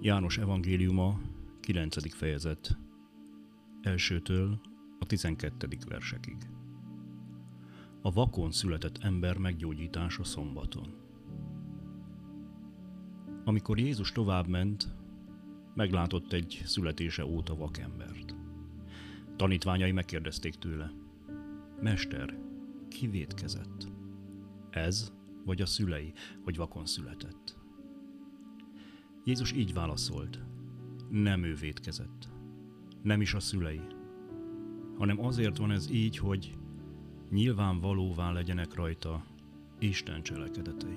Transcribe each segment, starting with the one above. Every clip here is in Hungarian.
János evangéliuma, 9. fejezet, elsőtől a 12. versekig. A vakon született ember meggyógyítása szombaton. Amikor Jézus továbbment, meglátott egy születése óta vakembert. Tanítványai megkérdezték tőle, Mester, ki vétkezett? Ez vagy a szülei, hogy vakon született? Jézus így válaszolt, nem ő vétkezett, nem is a szülei, hanem azért van ez így, hogy nyilvánvalóvá legyenek rajta Isten cselekedetei.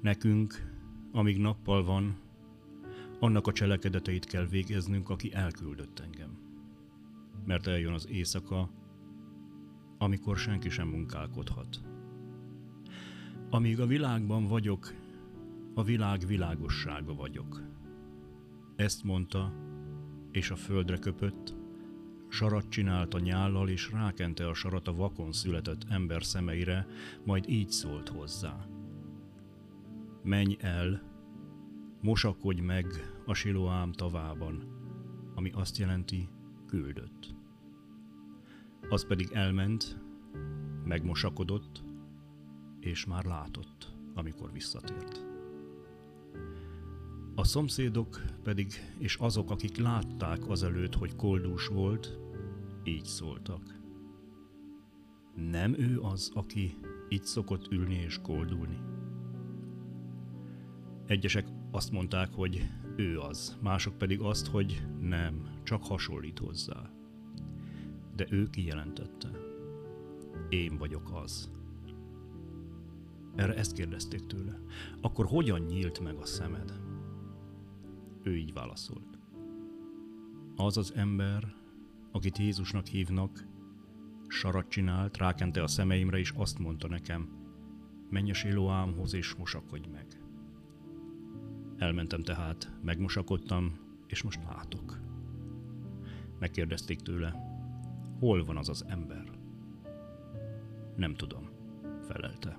Nekünk, amíg nappal van, annak a cselekedeteit kell végeznünk, aki elküldött engem. Mert eljön az éjszaka, amikor senki sem munkálkodhat. Amíg a világban vagyok, a világ világossága vagyok. Ezt mondta, és a földre köpött, sarat csinált a nyállal, és rákente a sarat a vakon született ember szemeire, majd így szólt hozzá. Menj el, mosakodj meg a Siloám tavában, ami azt jelenti, küldött. Az pedig elment, megmosakodott, és már látott, amikor visszatért. A szomszédok pedig, és azok, akik látták azelőtt, hogy koldús volt, így szóltak. Nem ő az, aki itt szokott ülni és koldulni. Egyesek azt mondták, hogy ő az, mások pedig azt, hogy nem, csak hasonlít hozzá. De ő kijelentette. Én vagyok az. Erre ezt kérdezték tőle. Akkor hogyan nyílt meg a szemed? Ő így válaszolt. Az az ember, akit Jézusnak hívnak, sarat csinált, rákente a szemeimre, és azt mondta nekem, menj a Siloámhoz és mosakodj meg. Elmentem tehát, megmosakodtam, és most látok. Megkérdezték tőle, hol van az az ember? Nem tudom, felelte.